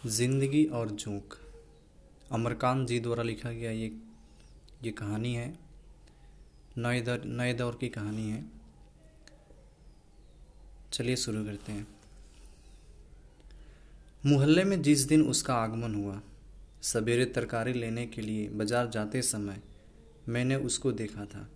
ज़िंदगी और जोंक। अमरकांत जी द्वारा लिखा गया ये ये कहानी है। नए दौर नए दौर की कहानी है। चलिए शुरू करते हैं। मोहल्ले में जिस दिन उसका आगमन हुआ, सवेरे तरकारी लेने के लिए बाज़ार जाते समय मैंने उसको देखा था।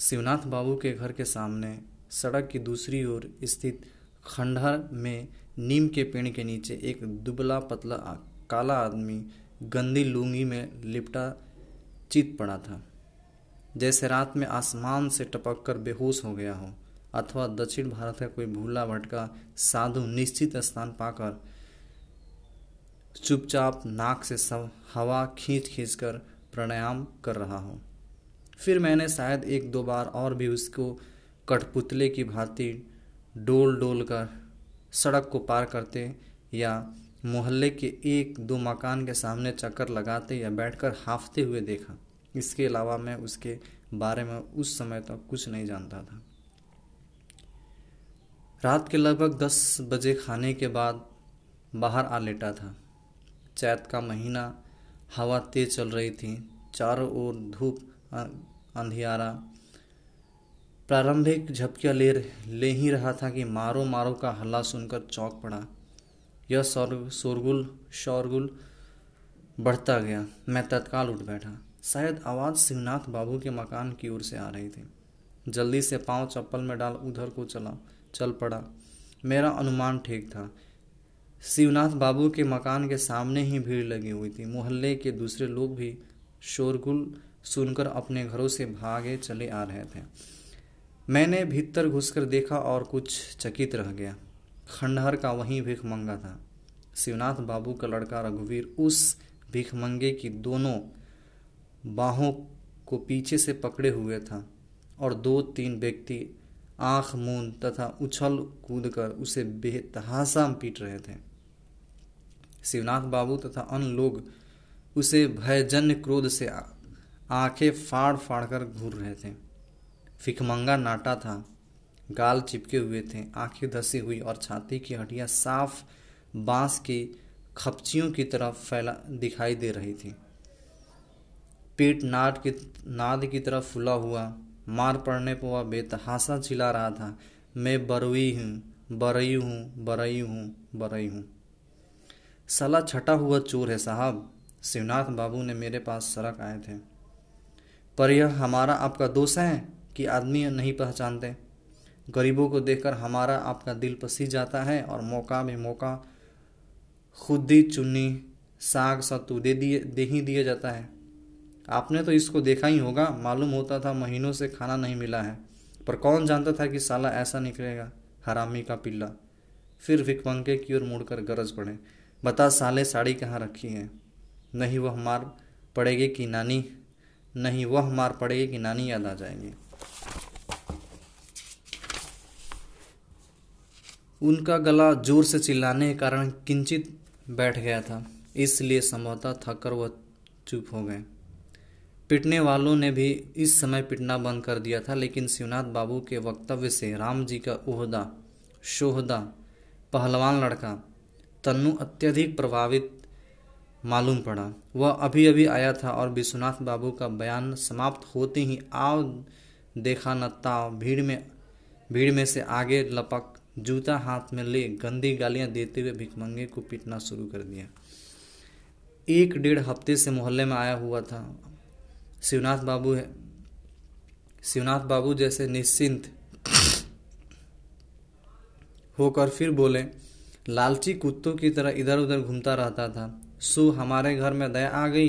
शिवनाथ बाबू के घर के सामने सड़क की दूसरी ओर स्थित खंडहर में नीम के पेड़ के नीचे एक दुबला पतला काला आदमी गंदी लुंगी में लिपटा चित पड़ा था। जैसे रात में आसमान से टपक कर बेहोश हो गया हो, अथवा दक्षिण भारत का कोई भूला भटका साधु निश्चित स्थान पाकर चुपचाप नाक से सब हवा खींच खींच कर प्राणायाम कर रहा हो। फिर मैंने शायद एक दो बार और भी उसको कठपुतले की भांति डोल डोल कर सड़क को पार करते या मोहल्ले के एक दो मकान के सामने चक्कर लगाते या बैठकर हाफते हुए देखा। इसके अलावा मैं उसके बारे में उस समय तक कुछ नहीं जानता था। रात के लगभग दस बजे खाने के बाद बाहर आ लेटा था। चैत का महीना, हवा तेज चल रही थी। चारों ओर धूप अंधियारा प्रारंभिक झपकिया ले ले ही रहा था कि मारो मारो का हल्ला सुनकर चौंक पड़ा। यह शोरगुल शोरगुल बढ़ता गया। मैं तत्काल उठ बैठा। शायद आवाज़ शिवनाथ बाबू के मकान की ओर से आ रही थी। जल्दी से पाँव चप्पल में डाल उधर को चला, चल पड़ा। मेरा अनुमान ठीक था। शिवनाथ बाबू के मकान के सामने ही भीड़ लगी हुई थी। मोहल्ले के दूसरे लोग भी शोरगुल सुनकर अपने घरों से भागे चले आ रहे थे। मैंने भीतर घुसकर देखा और कुछ चकित रह गया। खंडहर का वहीं भिखमंगा था। शिवनाथ बाबू का लड़का रघुवीर उस भिखमंगे की दोनों बाहों को पीछे से पकड़े हुए था और दो तीन व्यक्ति आँख, मूंद तथा उछल कूद कर उसे बेतहासा पीट रहे थे। शिवनाथ बाबू तथा अन्य लोग उसे भयजन्य क्रोध से आँखें फाड़ फाड़ कर घूर रहे थे। फिकमंगा नाटा था। गाल चिपके हुए थे, आँखें धसी हुई और छाती की हड्डियाँ साफ़ बाँस की खपचियों की तरफ़ फैला दिखाई दे रही थी। पेट नाद की नाद की तरफ़ फुला हुआ, मार पड़ने पर वह बेतहासा चिल्ला रहा था, मैं बरुई हूँ, बरई हूँ बरई हूँ बरई हूँ। सला छटा हुआ चोर है साहब। शिवनाथ बाबू ने मेरे पास सड़क आए थे। पर यह हमारा आपका दोष है? कि आदमी नहीं पहचानते। गरीबों को देखकर हमारा आपका दिल पसी जाता है और मौका में मौका खुदी चुन्नी साग सत्तू दे दिए, दे ही दिया जाता है। आपने तो इसको देखा ही होगा, मालूम होता था महीनों से खाना नहीं मिला है। पर कौन जानता था कि साला ऐसा निकलेगा, हरामी का पिल्ला। फिर भिकमंगे की ओर मुड़कर गरज पड़े। बता साले साड़ी कहाँ रखी है? नहीं वह मार पड़ेगी कि नानी, नहीं वह मार पड़ेगी कि नानी याद आ जाएँगी। उनका गला ज़ोर से चिल्लाने के कारण किंचित बैठ गया था। इसलिए संभवतः थककर वह चुप हो गए। पिटने वालों ने भी इस समय पिटना बंद कर दिया था, लेकिन शिवनाथ बाबू के वक्तव्य से राम जी का ओहदा, शोहदा, पहलवान लड़का, तन्नु अत्यधिक प्रभावित मालूम पड़ा। वह अभी अभी आया था और विश्वनाथ बाबू का बयान समाप्त होते ही आओ देखा न ताव, भीड़ में भीड़ में से आगे लपक जूता हाथ में ले गंदी गालियाँ देते हुए भिकमंगे को पीटना शुरू कर दिया। एक डेढ़ हफ़्ते से मोहल्ले में आया हुआ था। शिवनाथ बाबू है। शिवनाथ बाबू जैसे निश्चिंत होकर फिर बोले लालची कुत्तों की तरह इधर उधर घूमता रहता था। सु हमारे घर में दया आ गई।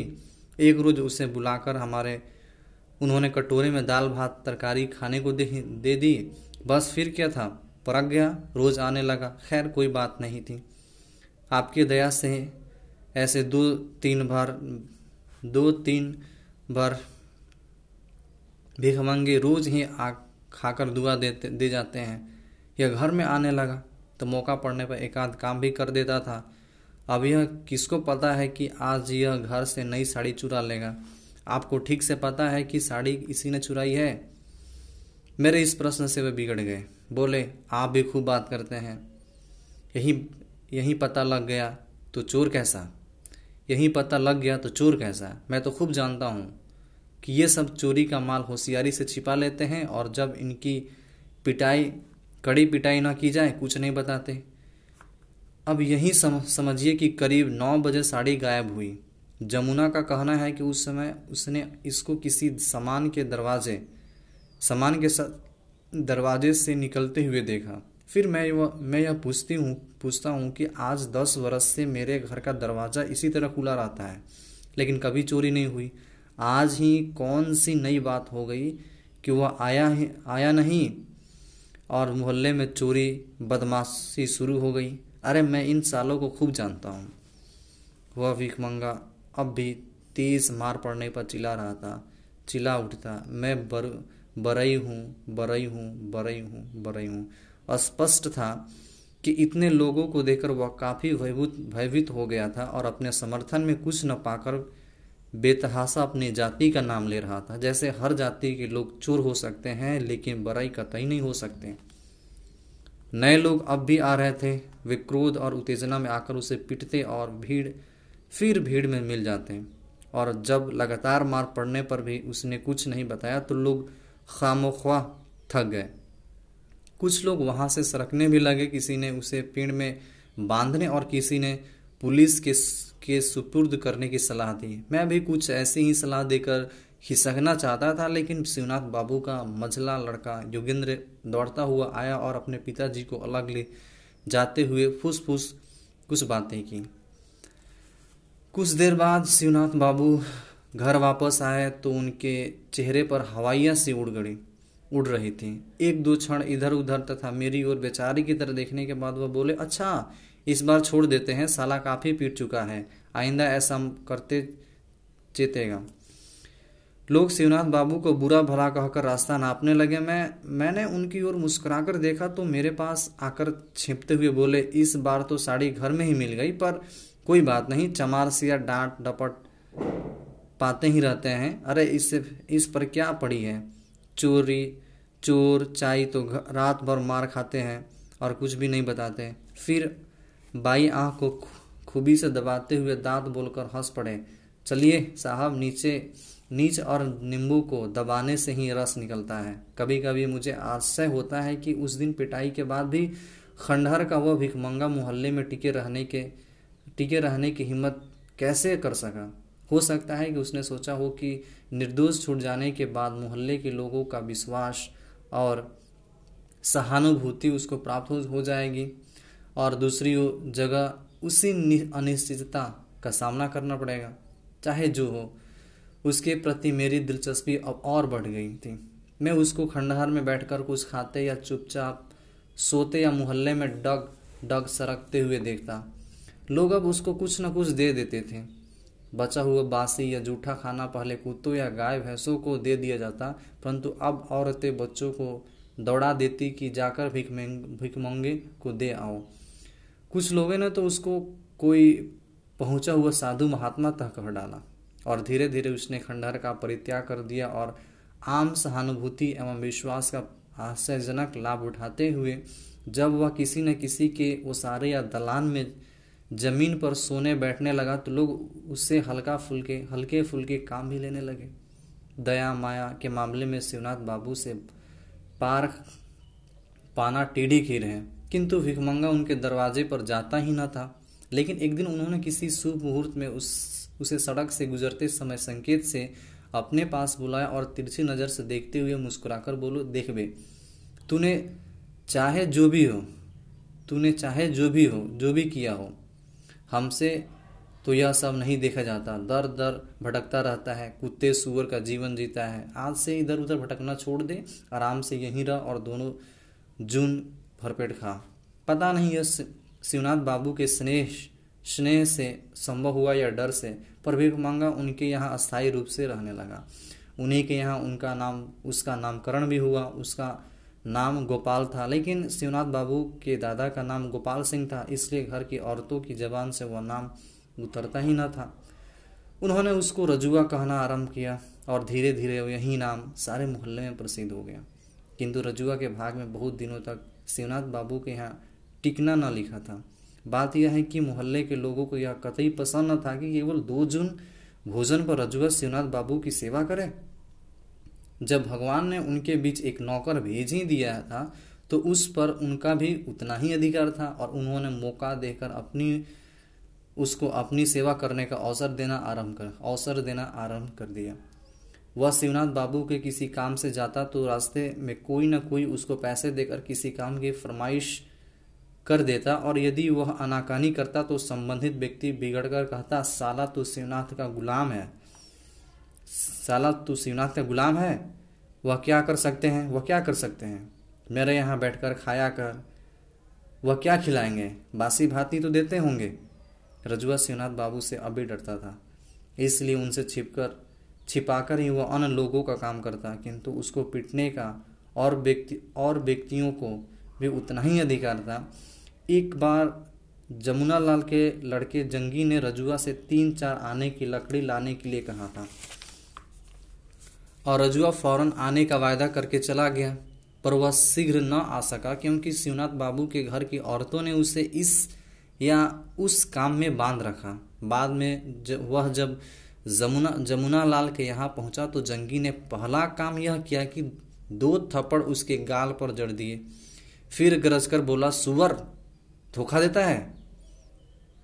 एक रोज उसे बुलाकर हमारे उन्होंने कटोरे में दाल भात तरकारी खाने को दे, दे दी। बस फिर क्या था? गया, रोज आने लगा। खैर, कोई बात नहीं थी। आपकी दया से ऐसे दो तीन बार, दो तीन बार भिखमंगे रोज ही आ खाकर दुआ देते, दे जाते हैं। यह घर में आने लगा तो मौका पड़ने पर एक आध काम भी कर देता था। अब यह किसको पता है कि आज यह घर से नई साड़ी चुरा लेगा? आपको ठीक से पता है कि साड़ी इसी ने चुराई है? मेरे इस प्रश्न से वे बिगड़ गए। बोले, आप भी खूब बात करते हैं। यही यही पता लग गया तो चोर कैसा? यही पता लग गया तो चोर कैसा? मैं तो खूब जानता हूँ कि ये सब चोरी का माल होशियारी से छिपा लेते हैं और जब इनकी पिटाई, कड़ी पिटाई ना की जाए, कुछ नहीं बताते। अब यही समझिए कि करीब नौ बजे साड़ी गायब हुई। जमुना का कहना है कि उस समय उसने इसको किसी सामान के दरवाजे, सामान के दरवाजे से निकलते हुए देखा। फिर मैं वह मैं यह पूछती हूँ, पूछता हूँ कि आज दस वर्ष से मेरे घर का दरवाज़ा इसी तरह खुला रहता है, लेकिन कभी चोरी नहीं हुई। आज ही कौन सी नई बात हो गई कि वह आया ही, आया नहीं, और मोहल्ले में चोरी, बदमाशी शुरू हो गई। अरे मैं इन सालों को खूब जानता हूँ। वह भिखमंगा अब भी तेज मार पड़ने पर चिल्ला रहा था, चिल्ला उठता। मैं बर बरई हूँ बरई हूँ बरई हूँ बरई हूँ। स्पष्ट था कि इतने लोगों को देखकर वह काफ़ी भयभूत, भयभीत हो गया था और अपने समर्थन में कुछ न पाकर बेतहासा अपनी जाति का नाम ले रहा था। जैसे हर जाति के लोग चोर हो सकते हैं, लेकिन बराई कतई नहीं हो सकते। नए लोग अब भी आ रहे थे। वे क्रोध और उत्तेजना में आकर उसे पिटते और भीड़, फिर भीड़ में मिल जाते। और जब लगातार मार पड़ने पर भी उसने कुछ नहीं बताया तो लोग खामोख्वा थक गए। कुछ लोग वहाँ से सरकने भी लगे, किसी ने उसे पेड़ में बांधने और किसी ने पुलिस के के सुपुर्द करने की सलाह दी। मैं भी कुछ ऐसी ही सलाह देकर खिसकना चाहता था, लेकिन शिवनाथ बाबू का मझला लड़का योगेंद्र दौड़ता हुआ आया और अपने पिताजी को अलग ले जाते हुए फुस फुस कुछ बातें की। कुछ देर बाद शिवनाथ बाबू घर वापस आए तो उनके चेहरे पर हवाइयाँ सी उड़ गई उड़ रही थी। एक दो क्षण इधर उधर तथा मेरी ओर बेचारी की तरह देखने के बाद वह बोले अच्छा इस बार छोड़ देते हैं, साला काफ़ी पीट चुका है, आइंदा ऐसा करते चेतेगा। लोग शिवनाथ बाबू को बुरा भला कहकर रास्ता नापने लगे। मैं, मैंने उनकी ओर मुस्कुराकर देखा तो मेरे पास आकर छिपते हुए बोले, इस बार तो साड़ी घर में ही मिल गई, पर कोई बात नहीं, चमार सिया डांट डपट पाते ही रहते हैं। अरे इससे इस पर क्या पड़ी है? चोरी, चोर चाय तो रात भर मार खाते हैं और कुछ भी नहीं बताते। फिर बाई आँख को खूबी से दबाते हुए दांत बोलकर हंस पड़े। चलिए साहब, नीचे, नीच और नींबू को दबाने से ही रस निकलता है। कभी कभी मुझे आश्चर्य होता है कि उस दिन पिटाई के बाद भी खंडहर का वह भिखमंगा मोहल्ले में टिके रहने के, टिके रहने की हिम्मत कैसे कर सका। हो सकता है कि उसने सोचा हो कि निर्दोष छूट जाने के बाद मोहल्ले के लोगों का विश्वास और सहानुभूति उसको प्राप्त हो, जाएगी। और दूसरी जगह उसी अनिश्चितता का सामना करना पड़ेगा। चाहे जो हो उसके प्रति मेरी दिलचस्पी अब और बढ़ गई थी। मैं उसको खंडहर में बैठकर कुछ खाते या चुपचाप सोते या मोहल्ले में डग डग सरकते हुए देखता। लोग अब उसको कुछ न कुछ दे देते थे। बचा हुआ बासी या जूठा खाना पहले कुत्तों या गाय भैंसों को दे दिया जाता, परंतु अब औरतें बच्चों को दौड़ा देती कि जाकर भिख भिखमंगे को दे आओ। कुछ लोगों ने तो उसको कोई पहुँचा हुआ साधु महात्मा तक कह डाला और धीरे धीरे उसने खंडहर का परित्याग कर दिया और आम सहानुभूति एवं विश्वास का आश्चर्यजनक लाभ उठाते हुए जब वह किसी न किसी के ओसारे या दलान में ज़मीन पर सोने बैठने लगा तो लोग उससे हल्का फुल्के, हल्के फुल्के काम भी लेने लगे। दया, माया के मामले में शिवनाथ बाबू से पार पाना टेढ़ी खीर है। किंतु भिखमंगा उनके दरवाजे पर जाता ही न था। लेकिन एक दिन उन्होंने किसी शुभ मुहूर्त में उस, उसे सड़क से गुजरते समय संकेत से अपने पास बुलाया और तिरछी नज़र से देखते हुए मुस्कुराकर बोलो, देख बे, तूने चाहे जो भी हो, तूने चाहे जो भी हो, जो भी किया हो हमसे तो यह सब नहीं देखा जाता। दर दर भटकता रहता है, कुत्ते सुअर का जीवन जीता है। आज से इधर उधर भटकना छोड़ दे, आराम से यहीं रह और दोनों जून भरपेट खा। पता नहीं यह शिवनाथ बाबू के स्नेह स्नेह से संभव हुआ या डर से, पर भीख मांगा उनके यहाँ अस्थायी रूप से रहने लगा। उन्हीं के यहाँ उनका नाम, उसका नामकरण भी हुआ, उसका नाम गोपाल था। लेकिन शिवनाथ बाबू के दादा का नाम गोपाल सिंह था, इसलिए घर की औरतों की जबान से वह नाम उतरता ही न था। उन्होंने उसको रजुआ कहना आरंभ किया और धीरे धीरे यही नाम सारे मोहल्ले में प्रसिद्ध हो गया। किंतु रजुआ के भाग में बहुत दिनों तक शिवनाथ बाबू के यहाँ टिकना न लिखा था। बात यह है कि मोहल्ले के लोगों को यह कतई पसंद न था कि केवल दो जून भोजन पर रजुआ शिवनाथ बाबू की सेवा करे। जब भगवान ने उनके बीच एक नौकर भेज ही दिया था तो उस पर उनका भी उतना ही अधिकार था और उन्होंने मौका देकर अपनी, उसको अपनी सेवा करने का अवसर देना आरंभ कर, अवसर देना आरंभ कर दिया। वह शिवनाथ बाबू के किसी काम से जाता तो रास्ते में कोई ना कोई उसको पैसे देकर किसी काम की फरमाइश कर देता और यदि वह अनाकानी करता तो संबंधित व्यक्ति बिगड़कर कहता, साला तो शिवनाथ का गुलाम है। साला तो शिवनाथ का गुलाम है? वह क्या कर सकते हैं? वह क्या कर सकते हैं? मेरे यहाँ बैठकर खाया कर। वह क्या खिलाएँगे? बासी भाती तो देते होंगे। रजुआ शिवनाथ बाबू से अभी डरता था। इसलिए उनसे छिपकर, छिपाकर ही वह अन्य लोगों का काम करता, किंतु उसको पीटने का और व्यक्ति, और व्यक्तियों को भी उतना ही अधिकार था। एक बार जमुना लाल के लड़के जंगी ने रजुआ से तीन चार आने की लकड़ी लाने के लिए कहा था। और रजुआ फ़ौरन आने का वायदा करके चला गया, पर वह शीघ्र न आ सका क्योंकि शिवनाथ बाबू के घर की औरतों ने उसे इस या उस काम में बाँध रखा। बाद में वह जब जमुना जमुना लाल के यहाँ पहुँचा तो जंगी ने पहला काम यह किया कि दो थप्पड़ उसके गाल पर जड़ दिए। फिर गरज कर बोला सुवर धोखा देता है?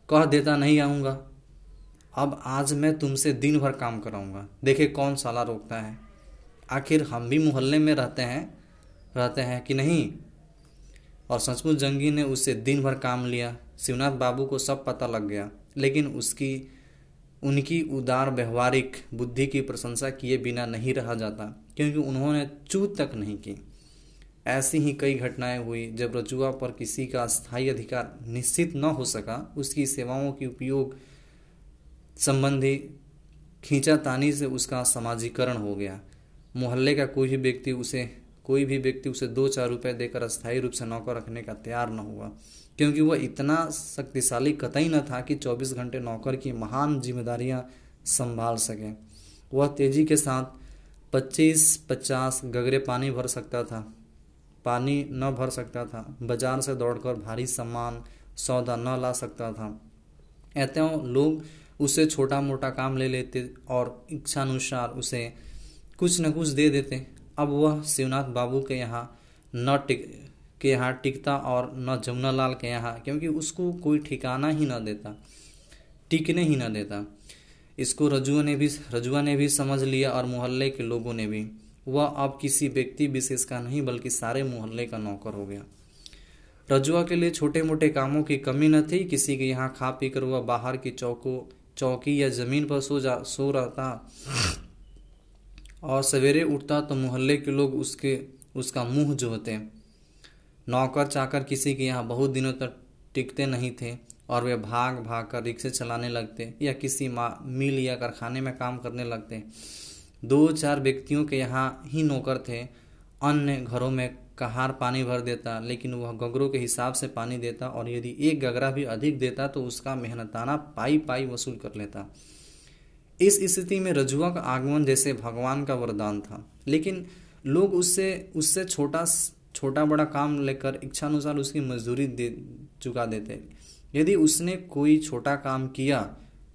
कह देता नहीं आऊँगा। अब आज मैं तुमसे दिन भर काम कराऊँगा। देखे कौन साला रोकता है? आखिर हम भी मोहल्ले में रहते हैं रहते हैं कि नहीं? और सचमुच जंगी ने उससे दिन भर काम लिया। शिवनाथ बाबू को सब पता लग गया, लेकिन उसकी, उनकी उदार व्यवहारिक बुद्धि की प्रशंसा किए बिना नहीं रहा जाता, क्योंकि उन्होंने चू तक नहीं की। ऐसी ही कई घटनाएँ हुई, जब रजुआ पर किसी का स्थायी अधिकार निश्चित न हो सका, उसकी सेवाओं की उपयोग संबंधी खींचातानी से उसका समाजीकरण हो गया। मोहल्ले का कोई भी व्यक्ति उसे, कोई भी व्यक्ति उसे दो चार रुपए देकर अस्थायी रूप से नौकर रखने का तैयार न हुआ। क्योंकि वह इतना शक्तिशाली कतई न था कि 24 घंटे नौकर की महान जिम्मेदारियाँ संभाल सके। वह तेज़ी के साथ 25-50 गगरे पानी भर सकता था। पानी न भर सकता था। बाज़ार से दौड़कर भारी सामान, सौदा न ला सकता था। ऐसे लोग उसे छोटा मोटा काम ले लेते और इच्छानुसार उसे कुछ न कुछ दे देते अब वह शिवनाथ बाबू के यहाँ न टिक, के यहाँ टिकता और न जमुना लाल के यहाँ, क्योंकि उसको कोई ठिकाना ही न देता, टिकने ही न देता। इसको रजुआ ने भी, रजुआ ने भी समझ लिया और मोहल्ले के लोगों ने भी। वह अब किसी व्यक्ति विशेष का नहीं, बल्कि सारे मोहल्ले का नौकर हो गया। रजुआ के लिए छोटे मोटे कामों की कमी न थी। किसी के यहाँ खा पी कर वह बाहर की चौको, चौकी या ज़मीन पर सो जा, सो रहता और सवेरे उठता तो मोहल्ले के लोग उसके, उसका मुँह जोहते नौकर चाकर किसी के यहाँ बहुत दिनों तक टिकते नहीं थे और वे भाग भाग कर रिक्शे चलाने लगते या किसी मिल या कारखाने में काम करने लगते। दो चार व्यक्तियों के यहाँ ही नौकर थे। अन्य घरों में कहार पानी भर देता, लेकिन वह गगरों के हिसाब से पानी देता और यदि एक गगरा भी अधिक देता तो उसका मेहनताना पाई पाई वसूल कर लेता। इस स्थिति में रजुआ का आगमन जैसे भगवान का वरदान था। लेकिन लोग उससे उससे छोटा छोटा बड़ा काम लेकर इच्छानुसार उसकी मजदूरी दे, चुका देते। यदि उसने कोई छोटा काम किया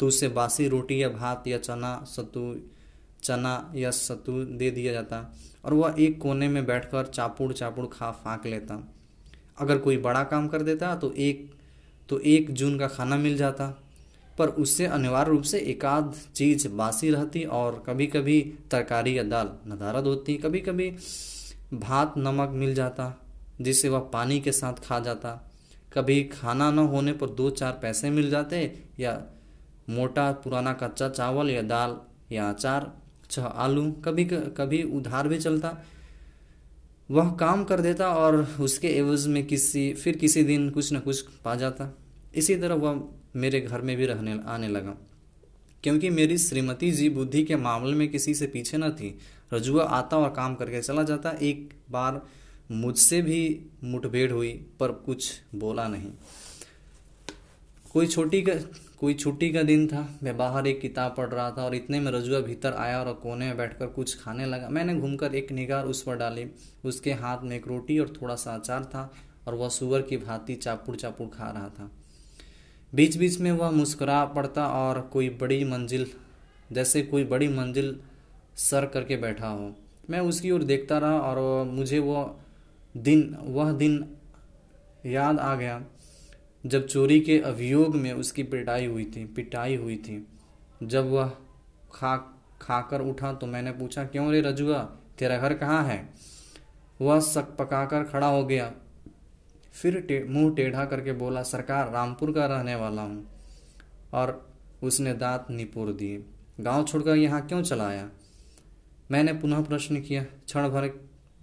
तो उसे बासी रोटी या भात या चना, सत्तू, चना या सत्तू दे दिया जाता और वह एक कोने में बैठकर चापुड़ चापुड़ खा, फाँक लेता। अगर कोई बड़ा काम कर देता तो एक तो एक जून का खाना मिल जाता। पर उससे अनिवार्य रूप से एकाध चीज़ बासी रहती और कभी कभी तरकारी या दाल नदारद होती। कभी कभी भात, नमक मिल जाता, जिससे वह पानी के साथ खा जाता। कभी खाना न होने पर दो चार पैसे मिल जाते या मोटा पुराना कच्चा चावल या दाल या अचार, छह आलू, कभी कभी उधार भी चलता। वह काम कर देता और उसके एवज में किसी, फिर किसी दिन कुछ न कुछ पा जाता। इसी तरह वह मेरे घर में भी रहने, आने लगा। क्योंकि मेरी श्रीमती जी बुद्धि के मामले में किसी से पीछे न थी, रजुआ आता और काम करके चला जाता। एक बार मुझसे भी मुठभेड़ हुई, पर कुछ बोला नहीं। कोई छोटी का, कोई छुट्टी का दिन था, मैं बाहर एक किताब पढ़ रहा था और इतने में रजुआ भीतर आया और कोने में बैठकर कुछ खाने लगा। मैंने घूमकर एक निगार उस पर डाली। उसके हाथ में एक रोटी और थोड़ा सा अचार था और वह सुअर की भांति चापुड़ चापुड़ खा रहा था। बीच बीच में वह मुस्कुरा पड़ता और कोई बड़ी मंजिल, जैसे कोई बड़ी मंजिल सर करके बैठा हो। मैं उसकी ओर देखता रहा और मुझे वह दिन वह दिन याद आ गया, जब चोरी के अभियोग में उसकी पिटाई हुई थी, पिटाई हुई थी। जब वह खा, खाकर उठा तो मैंने पूछा, क्यों रे रजुआ, तेरा घर कहाँ है? वह सक पकाकर खड़ा हो गया। फिर टे, मुँह टेढ़ा करके बोला सरकार रामपुर का रहने वाला हूँ। और उसने दांत निपोर दिए। गाँव छोड़कर यहाँ क्यों चला आया मैंने पुनः प्रश्न किया। क्षण भर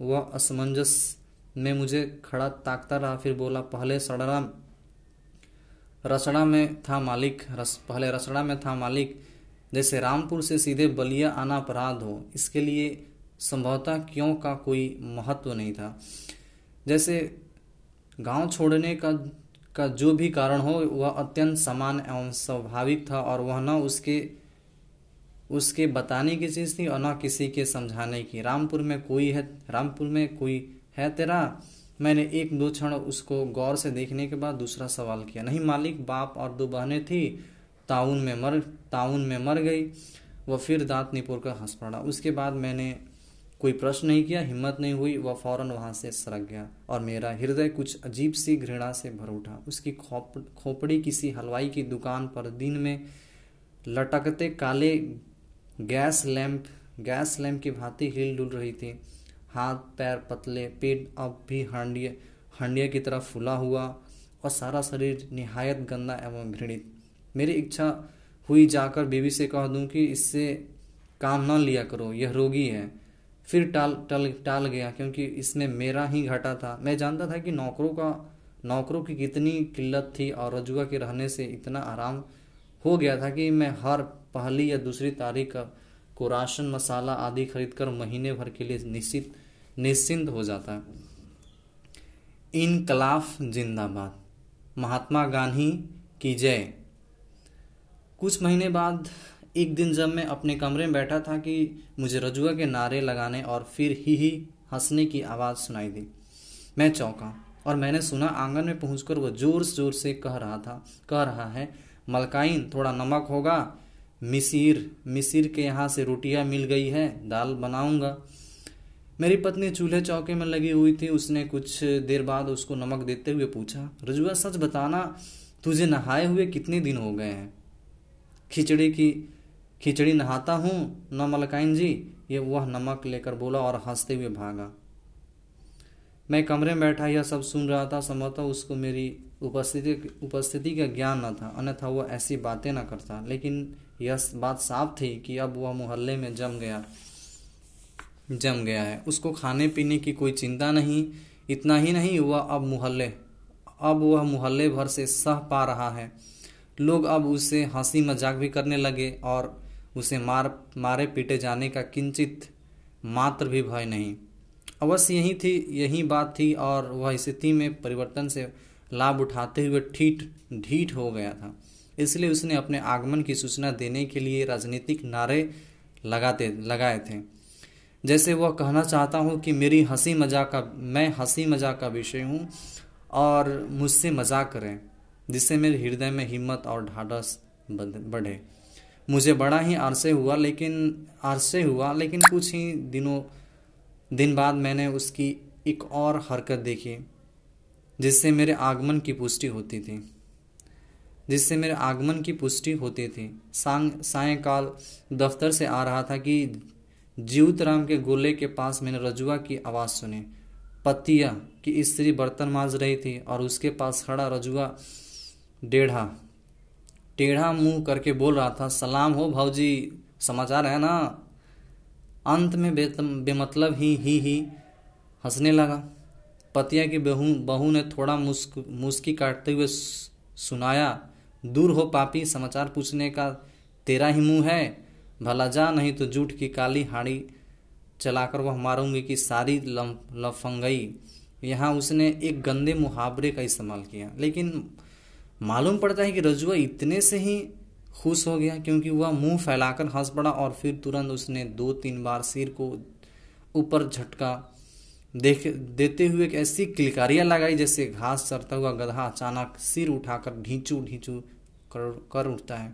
वह असमंजस में मुझे खड़ा ताकता रहा फिर बोला पहले सड़रा रसड़ा में था मालिक रस पहले रसड़ा में था मालिक। जैसे रामपुर से सीधे बलिया आना अपराध हो इसके लिए संभवतः क्यों का कोई महत्व नहीं था? जैसे गाँव छोड़ने का का जो भी कारण हो, वह अत्यंत समान एवं स्वाभाविक था और वह न उसके उसके बताने की चीज़ थी और न किसी के समझाने की। रामपुर में कोई है, रामपुर में कोई है तेरा? मैंने एक दो क्षण उसको गौर से देखने के बाद दूसरा सवाल किया। नहीं, मालिक बाप और दो बहनें थी। ताउन में मर ताउन में मर गई। वह फिर दांत निपोर कर हंस पड़ा। उसके बाद मैंने कोई प्रश्न नहीं किया, हिम्मत नहीं हुई, वह फ़ौरन वहाँ से सरक गया और मेरा हृदय कुछ अजीब सी घृणा से भर उठा। उसकी खोप, खोपड़ी किसी हलवाई की दुकान पर दिन में लटकते काले गैस लैंप गैस लैंप की भांति हिल डुल रही थी। हाथ, पैर, पतले, पेट अब भी हांडिया हांडिया की तरफ़ फूला हुआ और सारा शरीर निहायत गंदा एवं घृणित। मेरी इच्छा हुई जाकर बीवी से कह दूँ कि इससे काम न लिया करो, यह रोगी है। फिर टाल, टल, टाल गया क्योंकि इसमें मेरा ही घाटा था। मैं जानता था कि नौकरों का, नौकरों की कितनी किल्लत थी और रजुआ के रहने से इतना आराम हो गया था कि मैं हर पहली या दूसरी तारीख को राशन, मसाला आदि खरीद कर महीने भर के लिए निश्चित, निश्चिंत हो जाता। इनकलाफ जिंदाबाद। महात्मा गांधी की जय। कुछ महीने बाद एक दिन जब मैं अपने कमरे में बैठा था कि मुझे रजुआ के नारे लगाने और फिर ही ही हंसने की आवाज़ सुनाई दी, मैं चौंका और मैंने सुना, आँगन में पहुंचकर वह ज़ोर ज़ोर से कह रहा था, कह रहा है, मलकाइन, थोड़ा नमक होगा? मिसिर मिसिर के यहाँ से रोटियाँ मिल गई है, दाल बनाऊँगा। मेरी पत्नी चूल्हे चौके में लगी हुई थी, उसने कुछ देर बाद उसको नमक देते हुए पूछा, रजुआ, सच बताना, तुझे नहाए हुए कितने दिन हो गए हैं? खिचड़ी की खिचड़ी नहाता हूँ, न मलकाइन जी। ये वह नमक लेकर बोला और हँसते हुए भागा। मैं कमरे में बैठा, यह सब सुन रहा था, संभवतः उसको मेरी उपस्थिति उपस्थिति का ज्ञान न था, अन्यथा वह ऐसी बातें न करता। लेकिन यह बात साफ़ थी कि अब वह मोहल्ले में जम गया जम गया है। उसको खाने पीने की कोई चिंता नहीं, इतना ही नहीं, वह अब मोहल्ले, अब वह मोहल्ले भर से सह पा रहा है। लोग अब उसे हँसी मज़ाक भी करने लगे और उसे मार, मारे पीटे जाने का किंचित मात्र भी भय नहीं। अवश्य यही थी, यही बात थी और वह स्थिति में परिवर्तन से लाभ उठाते हुए ठीठ ढीठ हो गया था। इसलिए उसने अपने आगमन की सूचना देने के लिए राजनीतिक नारे लगाते, लगाए थे। जैसे वह कहना चाहता हूँ कि मेरी हँसी मज़ाक का, मैं हँसी मज़ाक का विषय हूँ और मुझसे मज़ाक करें, जिससे मेरे हृदय में हिम्मत और ढाढ़स बढ़े। मुझे बड़ा ही आरसे हुआ, लेकिन आरसे हुआ, लेकिन कुछ ही दिनों, दिन बाद मैंने उसकी एक और हरकत देखी, जिससे मेरे आगमन की पुष्टि होती थी। जिससे मेरे आगमन की पुष्टि होती थी। सांग, सायकाल दफ्तर से आ रहा था कि जीवतराम के गोले के पास मैंने रजुआ की आवाज़ सुनी। पतिया की स्त्री बर्तन माज रही थी और उसके पास खड़ा रजुआ डेढ़ा। टेढ़ा मुँह करके बोल रहा था, सलाम हो भाजी समाचार है ना? अंत में बेमतलब ही ही ही हंसने लगा। पतिया की बहू बहू ने थोड़ा मुस्क, मुस्की काटते हुए सुनाया, दूर हो पापी, समाचार पूछने का तेरा ही मुँह है। भला जा, नहीं तो जूठ की काली हाड़ी चलाकर वह मारूँगी कि सारी लफंगई। यहाँ उसने एक गंदे मुहावरे का इस्तेमाल किया, लेकिन मालूम पड़ता है कि रजुआ इतने से ही खुश हो गया क्योंकि वह मुँह फैलाकर हंस पड़ा और फिर तुरंत उसने दो तीन बार सिर को ऊपर झटका देख देते हुए एक ऐसी किलकारियाँ लगाई जैसे घास चरता हुआ गधा अचानक सिर उठाकर ढींचू ढींचू कर, कर उठता है।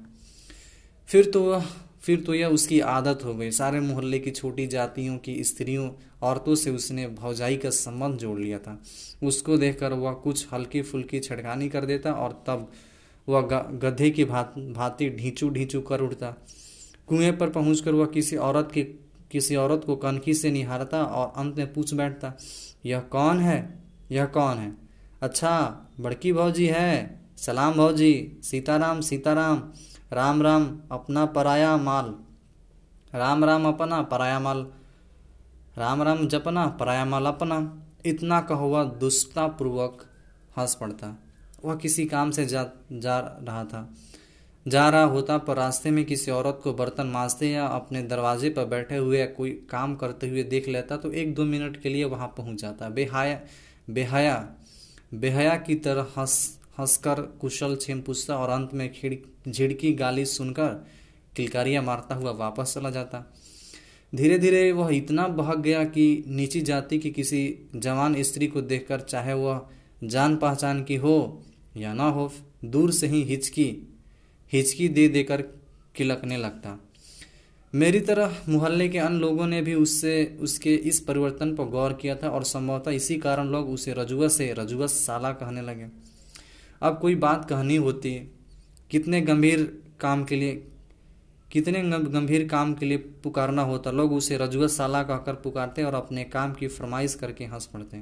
फिर तो वह फिर तो यह उसकी आदत हो गई। सारे मोहल्ले की छोटी जातियों की स्त्रियों, औरतों से उसने भौजाई का संबंध जोड़ लिया था। उसको देखकर वह कुछ हल्की फुल्की छड़कानी कर देता और तब वह गधे की भात, भांति ढींचू ढींचू कर उठता। कुएँ पर पहुंचकर वह किसी औरत की, किसी औरत को कनखी से निहारता और अंत में पूछ बैठता, यह कौन है? यह कौन है? अच्छा बड़की भौजी है। सलाम भौजी। सीताराम सीताराम। राम राम, अपना पराया माल। राम राम, अपना पराया माल। राम राम, जपना, पराया माल अपना। इतना कहुआ दुष्टापूर्वक हंस पड़ता। वह किसी काम से जा जा रहा था। जा रहा होता पर रास्ते में किसी औरत को बर्तन मांजते या अपने दरवाजे पर बैठे हुए कोई काम करते हुए देख लेता तो एक दो मिनट के लिए वहाँ पहुँच जाता। बेहाया, बेहया बेहया की तरह हंस हंसकर कुशल छेम पूछता और अंत में खिड़, झिड़की गाली सुनकर किलकारियाँ मारता हुआ वापस चला जाता। धीरे धीरे वह इतना बहक गया कि नीची जाति की किसी जवान स्त्री को देखकर चाहे वह जान पहचान की हो या ना हो, दूर से ही हिचकी हिचकी दे देकर किलकने लगता। मेरी तरह मोहल्ले के अन्य लोगों ने भी उससे, उसके इस परिवर्तन पर गौर किया था और संभवतः इसी कारण लोग उसे रजुआ से रजुआ साला कहने लगे। अब कोई बात कहनी होती, कितने गंभीर काम के लिए, कितने गंभीर काम के लिए पुकारना होता। लोग उसे रजुआ साला कहकर पुकारते और अपने काम की फरमाइश करके हंस पड़ते।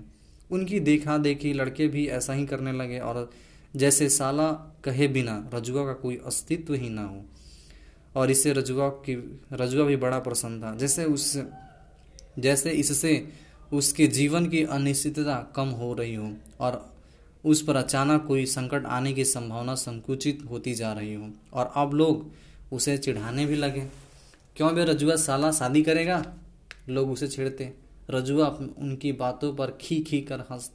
उनकी देखा देखी लड़के भी ऐसा ही करने लगे और जैसे साला कहे बिना रजुआ का कोई अस्तित्व ही ना हो। और इससे रजुआ की, रजुआ भी बड़ा प्रसन्न था। जैसे उस, जैसे इससे उसके जीवन की अनिश्चितता कम हो रही हो और उस पर अचानक कोई संकट आने की संभावना संकुचित होती जा रही हो और अब लोग उसे चिढ़ाने भी लगे। क्यों बे रजुआ साला शादी करेगा? लोग उसे छेड़ते। रजुआ उनकी बातों पर खी खी कर हंस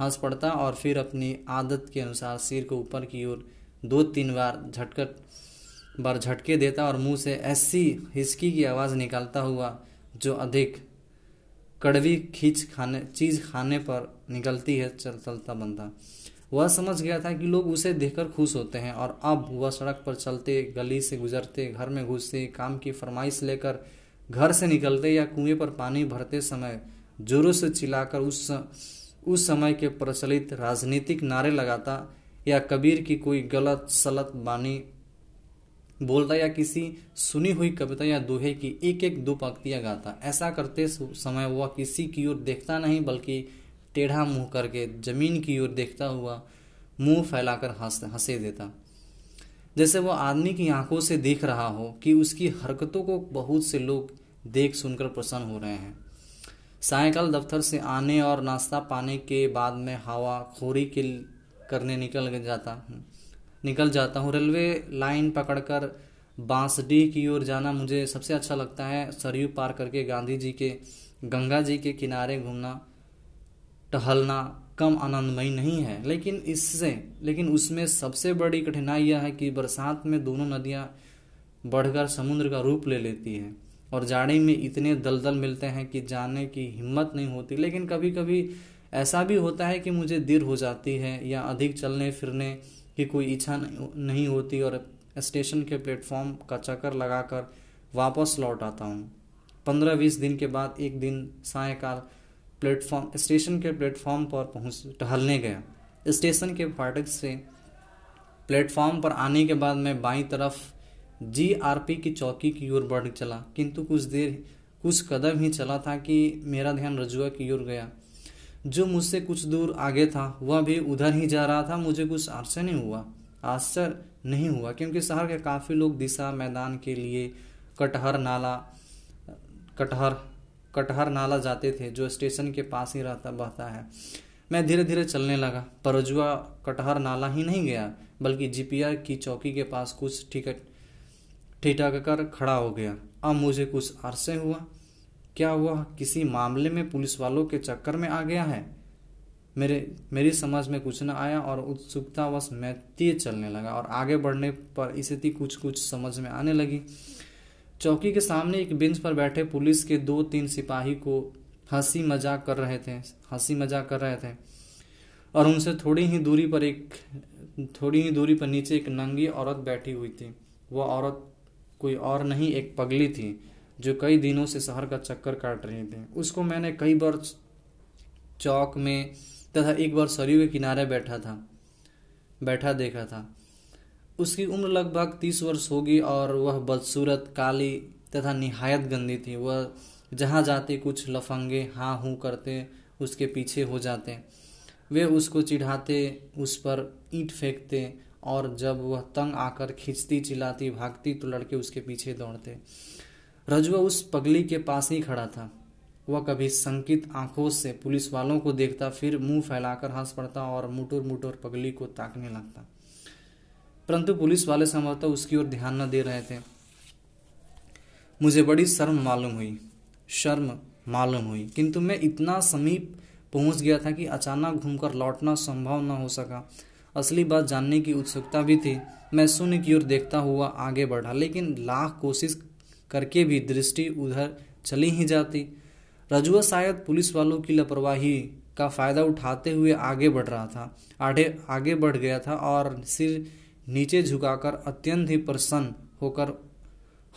हंस पड़ता और फिर अपनी आदत के अनुसार सिर को ऊपर की ओर दो तीन बार झटकर बार झटके देता और मुँह से ऐसी हिचकी की आवाज़ निकालता हुआ जो अधिक कड़वी खींच खाने, चीज़ खाने पर निकलती है चल, चलता बनता वह समझ गया था कि लोग उसे देखकर खुश होते हैं और अब वह सड़क पर चलते, गली से गुजरते, घर में घुसते, काम की फरमाइश लेकर घर से निकलते या कुएँ पर पानी भरते समय जोरों से चिल्लाकर उस उस समय के प्रचलित राजनीतिक नारे लगाता या कबीर की कोई गलत, सलत बानी बोलता या किसी सुनी हुई कविता या दोहे की एक एक दो पंक्तियाँ गाता। ऐसा करते समय वह किसी की ओर देखता नहीं, बल्कि टेढ़ा मुँह करके ज़मीन की ओर देखता हुआ मुँह फैलाकर हंस, हंसे देता। जैसे वह आदमी की आँखों से देख रहा हो कि उसकी हरकतों को बहुत से लोग देख सुनकर प्रसन्न हो रहे हैं। सायकाल दफ्तर से आने और नाश्ता पाने के बाद में हवा खोरी के करने निकल जाता हूँ। निकल जाता हूँ। रेलवे लाइन पकड़कर बांसडीह की ओर जाना मुझे सबसे अच्छा लगता है। सरयू पार करके गांधी जी के, गंगा जी के किनारे घूमना, टहलना कम आनंदमय नहीं है। लेकिन इससे, लेकिन उसमें सबसे बड़ी कठिनाई यह है कि बरसात में दोनों नदियाँ बढ़कर समुद्र का रूप ले लेती है और जाड़े में इतने दलदल मिलते हैं कि जाने की हिम्मत नहीं होती। लेकिन कभी कभी ऐसा भी होता है कि मुझे देर हो जाती है या अधिक चलने फिरने की कोई इच्छा नहीं होती और स्टेशन के प्लेटफॉर्म का चक्कर लगाकर वापस लौट आता हूँ। पंद्रह बीस दिन के बाद एक दिन सायकाल प्लेटफॉर्म, स्टेशन के प्लेटफॉर्म पर पहुँच, टहलने गया। स्टेशन के फाटक से प्लेटफॉर्म पर आने के बाद मैं बाई तरफ़ जीआरपी की चौकी की ओर बढ़ चला, किंतु कुछ देर, कुछ कदम ही चला था कि मेरा ध्यान रजुआ की ओर गया। जो मुझसे कुछ दूर आगे था, वह भी उधर ही जा रहा था, मुझे कुछ आश्चर्य नहीं हुआ। आश्चर्य नहीं हुआ, क्योंकि शहर के काफ़ी लोग दिशा मैदान के लिए कटहर नाला, कटहर कटहर नाला जाते थे, जो स्टेशन के पास ही रहता, बहता है। मैं धीरे धीरे चलने लगा। परजुआ कटहर नाला ही नहीं गया, बल्कि जीपीआर की चौकी के पास कुछ टिकट ठिठक कर खड़ा हो गया। अब मुझे कुछ आश्चर्य हुआ। क्या वह किसी मामले में पुलिस वालों के चक्कर में आ गया है? मेरे, मेरी समझ में कुछ न आया और उत्सुकतावश मैं तेज चलने लगा और आगे बढ़ने पर स्थिति कुछ कुछ समझ में आने लगी। चौकी के सामने एक बेंच पर बैठे पुलिस के दो तीन सिपाही को हँसी मज़ाक कर रहे थे हँसी मज़ाक कर रहे थे और उनसे थोड़ी ही दूरी पर एक, थोड़ी ही दूरी पर नीचे एक नंगी औरत बैठी हुई थी। वह औरत कोई और नहीं, एक पगली थी। जो कई दिनों से शहर का चक्कर काट रही थी। उसको मैंने कई बार चौक में तथा एक बार सरयू के किनारे बैठा था, बैठा देखा था। उसकी उम्र लगभग तीस वर्ष होगी और वह बदसूरत, काली तथा निहायत गंदी थी। वह जहाँ जाते कुछ लफंगे हाँ हूँ करते, उसके पीछे हो जाते। वे उसको चिढ़ाते, उस पर ईंट फेंकते और जब वह तंग आकर खींचती, चिल्लाती, भागती तो लड़के उसके पीछे दौड़ते। रजुआ उस पगली के पास ही खड़ा था। वह कभी संकित आँखों से पुलिस वालों को देखता, फिर मुँह फैलाकर हंस पड़ता और मुटुर मुटुर पगली को ताकने लगता। परंतु पुलिस वाले संभवतः उसकी ओर ध्यान न दे रहे थे। मुझे बड़ी शर्म मालूम हुई। शर्म मालूम हुई। किंतु मैं इतना समीप पहुँच गया था कि अचानक घूमकर लौटना संभव न हो सका। असली बात जानने की उत्सुकता भी थी। मैं शून्य की ओर देखता हुआ आगे बढ़ा, लेकिन लाख कोशिश करके भी दृष्टि उधर चली ही जाती। रजुआ शायद पुलिस वालों की लापरवाही का फ़ायदा उठाते हुए आगे बढ़ रहा था आगे आगे बढ़ गया था और सिर नीचे झुकाकर अत्यंत ही प्रसन्न होकर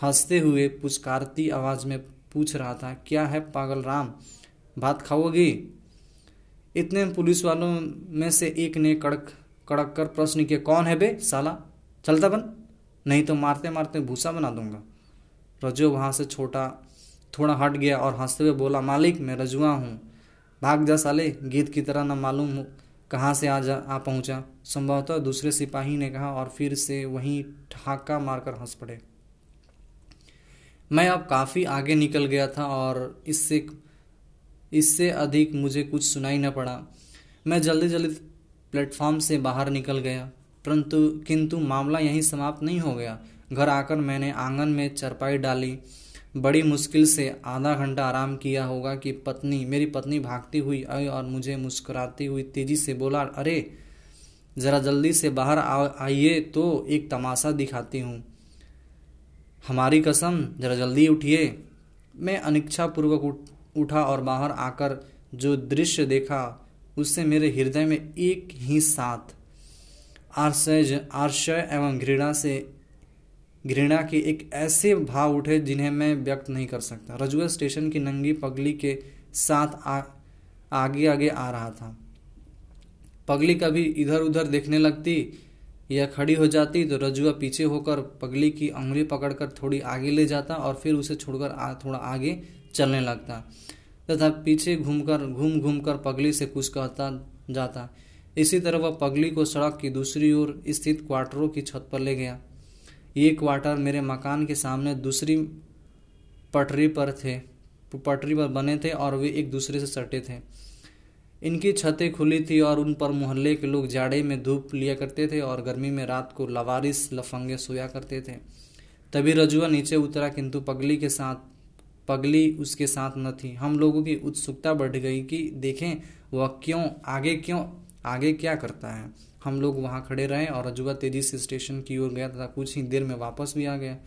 हँसते हुए पुचकारती आवाज़ में पूछ रहा था, क्या है पागल राम? भात खाओगी? इतने पुलिस वालों में से एक ने कड़क कड़क कर प्रश्न किया, कौन है बे साला? चलता बन, नहीं तो मारते मारते भूसा बना दूँगा। रजो वहाँ से छोटा, थोड़ा हट गया और हँसते हुए बोला, मालिक, मैं रजुआ हूँ। भाग जा साले, गीत की तरह न मालूम कहाँ से आ जा, आ पहुँचा। संभवतः दूसरे सिपाही ने कहा और फिर से वहीं ठहाका मारकर हंस पड़े। मैं अब काफ़ी आगे निकल गया था और इससे इससे अधिक मुझे कुछ सुनाई न पड़ा। मैं जल्दी जल्दी प्लेटफॉर्म से बाहर निकल गया, परंतु, किंतु मामला यहीं समाप्त नहीं हो गया। घर आकर मैंने आँगन में चरपाई डाली। बड़ी मुश्किल से आधा घंटा आराम किया होगा कि पत्नी, मेरी पत्नी भागती हुई आई और मुझे मुस्कुराती हुई तेज़ी से बोला, अरे, ज़रा जल्दी से बाहर आइए तो एक तमाशा दिखाती हूँ। हमारी कसम, ज़रा जल्दी उठिए। मैं अनिच्छापूर्वक उठा और बाहर आकर जो दृश्य देखा, उससे मेरे हृदय में एक ही साथ आश्चर्य आश्चर्य एवं घृणा से घृणा के एक ऐसे भाव उठे जिन्हें मैं व्यक्त नहीं कर सकता। रजुआ स्टेशन की नंगी पगली के साथ आ, आगे आगे आ रहा था। पगली कभी इधर उधर देखने लगती या खड़ी हो जाती तो रजुआ पीछे होकर पगली की उंगली पकड़कर थोड़ी आगे ले जाता और फिर उसे छोड़कर थोड़ा आगे चलने लगता तथा पीछे घूमकर घूम घूम कर पगली से कुछ कहता जाता। इसी तरह वह पगली को सड़क की दूसरी ओर स्थित क्वार्टरों की छत पर ले गया। ये क्वार्टर मेरे मकान के सामने दूसरी पटरी पर थे, पटरी पर बने थे और वे एक दूसरे से सटे थे। इनकी छतें खुली थी और उन पर मोहल्ले के लोग जाड़े में धूप लिया करते थे और गर्मी में रात को लवारिस लफंगे सोया करते थे। तभी रजुआ नीचे उतरा, किंतु पगली के साथ, पगली उसके साथ न थी। हम लोगों की उत्सुकता बढ़ गई कि देखें, वह क्यों, आगे क्यों, आगे क्या करता है? हम लोग वहाँ खड़े रहे और रजुआ तेज़ी से स्टेशन की ओर गया तथा कुछ ही देर में वापस भी आ गया।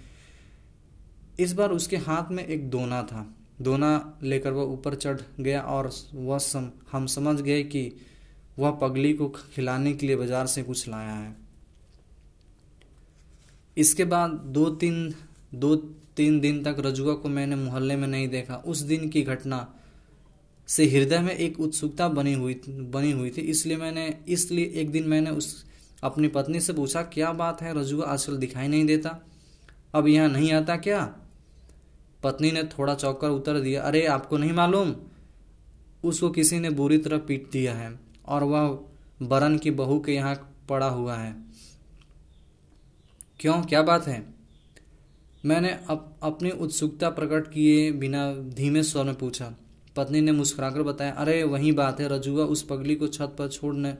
इस बार उसके हाथ में एक दोना था। दोना लेकर वह ऊपर चढ़ गया और वह सम, हम समझ गए कि वह पगली को खिलाने के लिए बाज़ार से कुछ लाया है। इसके बाद दो तीन दो तीन दिन तक रजुआ को मैंने मोहल्ले में नहीं देखा। उस दिन की घटना से हृदय में एक उत्सुकता बनी हुई बनी हुई थी। इसलिए मैंने इसलिए एक दिन मैंने उस अपनी पत्नी से पूछा क्या बात है? रजुआ आजकल दिखाई नहीं देता। अब यहाँ नहीं आता क्या? पत्नी ने थोड़ा चौकर उत्तर दिया अरे आपको नहीं मालूम। उसको किसी ने बुरी तरह पीट दिया है और वह बरन की बहू के यहाँ पड़ा हुआ है। क्यों? क्या बात है? मैंने अप, अपनी उत्सुकता प्रकट किए बिना धीमे स्वर में पूछा पत्नी ने मुस्कुराकर बताया, अरे, वही बात है, रजुआ उस पगली को छत पर छोड़ने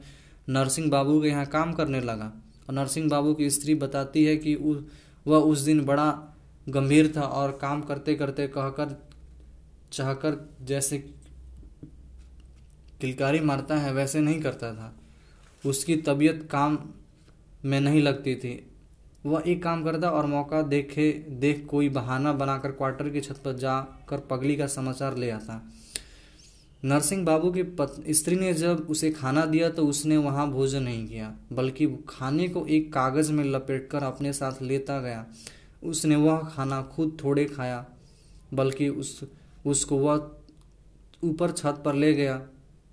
नरसिंह बाबू के यहाँ काम करने लगा। और नरसिंह बाबू की स्त्री बताती है कि वह उस दिन बड़ा गंभीर था और काम करते करते कहकर, चाहकर जैसे किलकारी मारता है, वैसे नहीं करता था। उसकी तबीयत काम में नहीं लगती थी। वह एक काम करता और मौका देखे, देख कोई बहाना बनाकर क्वार्टर की छत पर जाकर पगली का समाचार ले आता। नरसिंह बाबू की पत, स्त्री ने जब उसे खाना दिया तो उसने वहाँ भोजन नहीं किया बल्कि खाने को एक कागज़ में लपेटकर अपने साथ लेता गया। उसने वह खाना खुद थोड़े खाया बल्कि उस उसको वह ऊपर छत पर ले गया।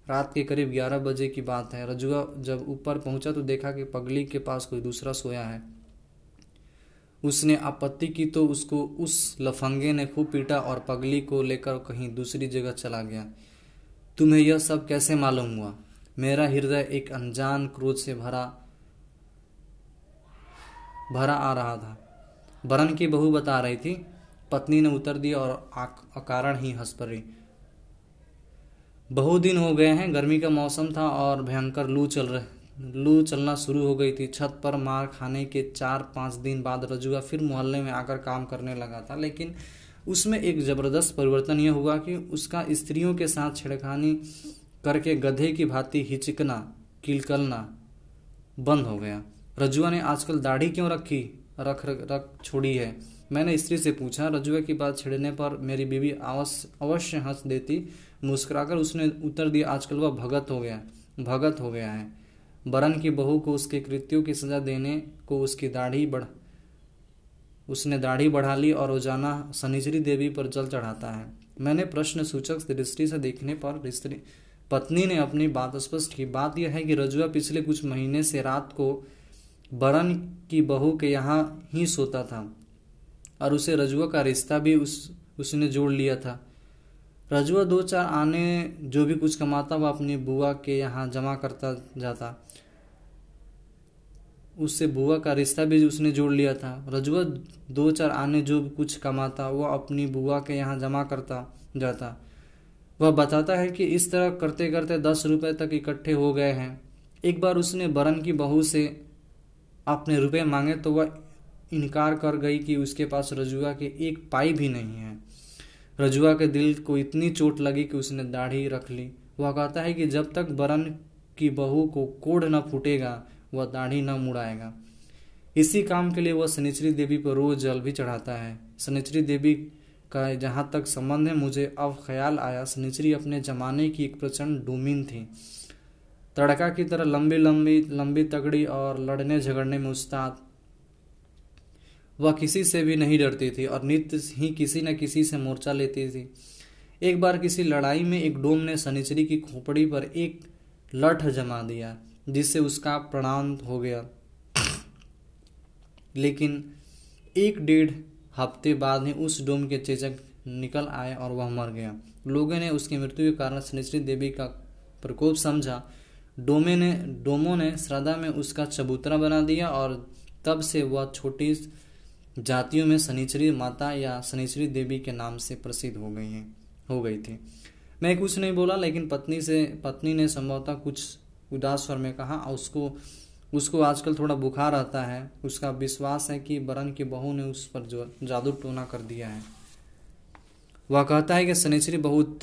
रात के करीब ग्यारह बजे की बात है। रजुआ जब ऊपर पहुँचा तो देखा कि पगली के पास कोई दूसरा सोया है। उसने आपत्ति की तो उसको उस लफंगे ने खूब पीटा और पगली को लेकर कहीं दूसरी जगह चला गया। तुम्हें यह सब कैसे मालूम हुआ? मेरा हृदय एक अनजान क्रोध से भरा भरा आ रहा था। बरन की बहू बता रही थी, पत्नी ने उत्तर दिया और अकारण ही हंस पड़ी। बहुत दिन हो गए हैं, गर्मी का मौसम था और भयंकर लू चल रहे, लू चलना शुरू हो गई थी। छत पर मार खाने के चार पाँच दिन बाद रजुआ फिर मोहल्ले में आकर काम करने लगा था, लेकिन उसमें एक ज़बरदस्त परिवर्तन यह हुआ कि उसका स्त्रियों के साथ छिड़खानी करके गधे की भांति हिचकना किलकलना बंद हो गया। रजुआ ने आजकल दाढ़ी क्यों रखी? रख रख, रख छोड़ी है। मैंने स्त्री से पूछा रजुआ की बात छिड़ने पर मेरी बीवी अवश्य हंस देती। मुस्कुराकर उसने उत्तर दिया आजकल वह भगत हो गया भगत हो गया है। बरन की बहू को उसके कृत्यों की सजा देने को उसकी दाढ़ी बढ़ उसने दाढ़ी बढ़ा ली और रोज़ाना शनिचरी देवी पर जल चढ़ाता है। मैंने प्रश्न सूचक दृष्टि से देखने पर स्त्री पत्नी ने अपनी बात स्पष्ट की। बात यह है कि रजुआ पिछले कुछ महीने से रात को बरन की बहू के यहाँ ही सोता था और उसे रजुआ का रिश्ता भी उस उसने जोड़ लिया था। रजुआ दो चार आने जो भी कुछ कमाता, वह अपनी बुआ के यहाँ जमा करता जाता। उससे बुआ का रिश्ता भी उसने जोड़ लिया था। रजुआ दो चार आने जो भी कुछ कमाता, वह अपनी बुआ के यहाँ जमा करता जाता। वह बताता है कि इस तरह करते करते दस रुपए तक इकट्ठे हो गए हैं। एक बार उसने बरन की बहू से अपने रुपए मांगे तो वह इनकार कर गई कि उसके पास रजुआ के एक पाई भी नहीं है। रजुआ के दिल को इतनी चोट लगी कि उसने दाढ़ी रख ली। वह कहता है कि जब तक बरन की बहू को कोढ़ न फूटेगा वह दाढ़ी न मुड़ाएगा। इसी काम के लिए वह शनिचरी देवी पर रोज जल भी चढ़ाता है। शनिचरी देवी का जहाँ तक संबंध है, मुझे अब ख्याल आया, शनिचरी अपने जमाने की एक प्रचंड डोमिन थी। तड़का की तरह लंबी लंबी लंबी तगड़ी और लड़ने झगड़ने में उस्ताद। वह किसी से भी नहीं डरती थी और नित्य ही किसी न किसी से मोर्चा लेती थी। एक बार किसी लड़ाई में एक डोम ने शनिचरी की खोपड़ी पर एक लठ जमा दिया। जिससे उसका प्राणांत हो गया। लेकिन एक डेढ़ हफ़्ते बाद ही उस डोम के चेचक निकल आए और वह मर गया। लोगों ने उसकी मृत्यु के कारण शनिश्री देवी का प्रकोप समझा। डोमे ने डोमो ने श्रद्धा में उसका चबूतरा बना दिया और तब से वह छोटी जातियों में शनिचरी माता या शनिचरी देवी के नाम से प्रसिद्ध हो गई हैं हो गई थी। मैं कुछ नहीं बोला, लेकिन पत्नी से पत्नी ने संभवतः कुछ उदास स्वर में कहा उसको उसको आजकल थोड़ा बुखार आता है। उसका विश्वास है कि बरन की बहू ने उस पर जो जादू टोना कर दिया है। वह कहता है कि शनिश्री बहुत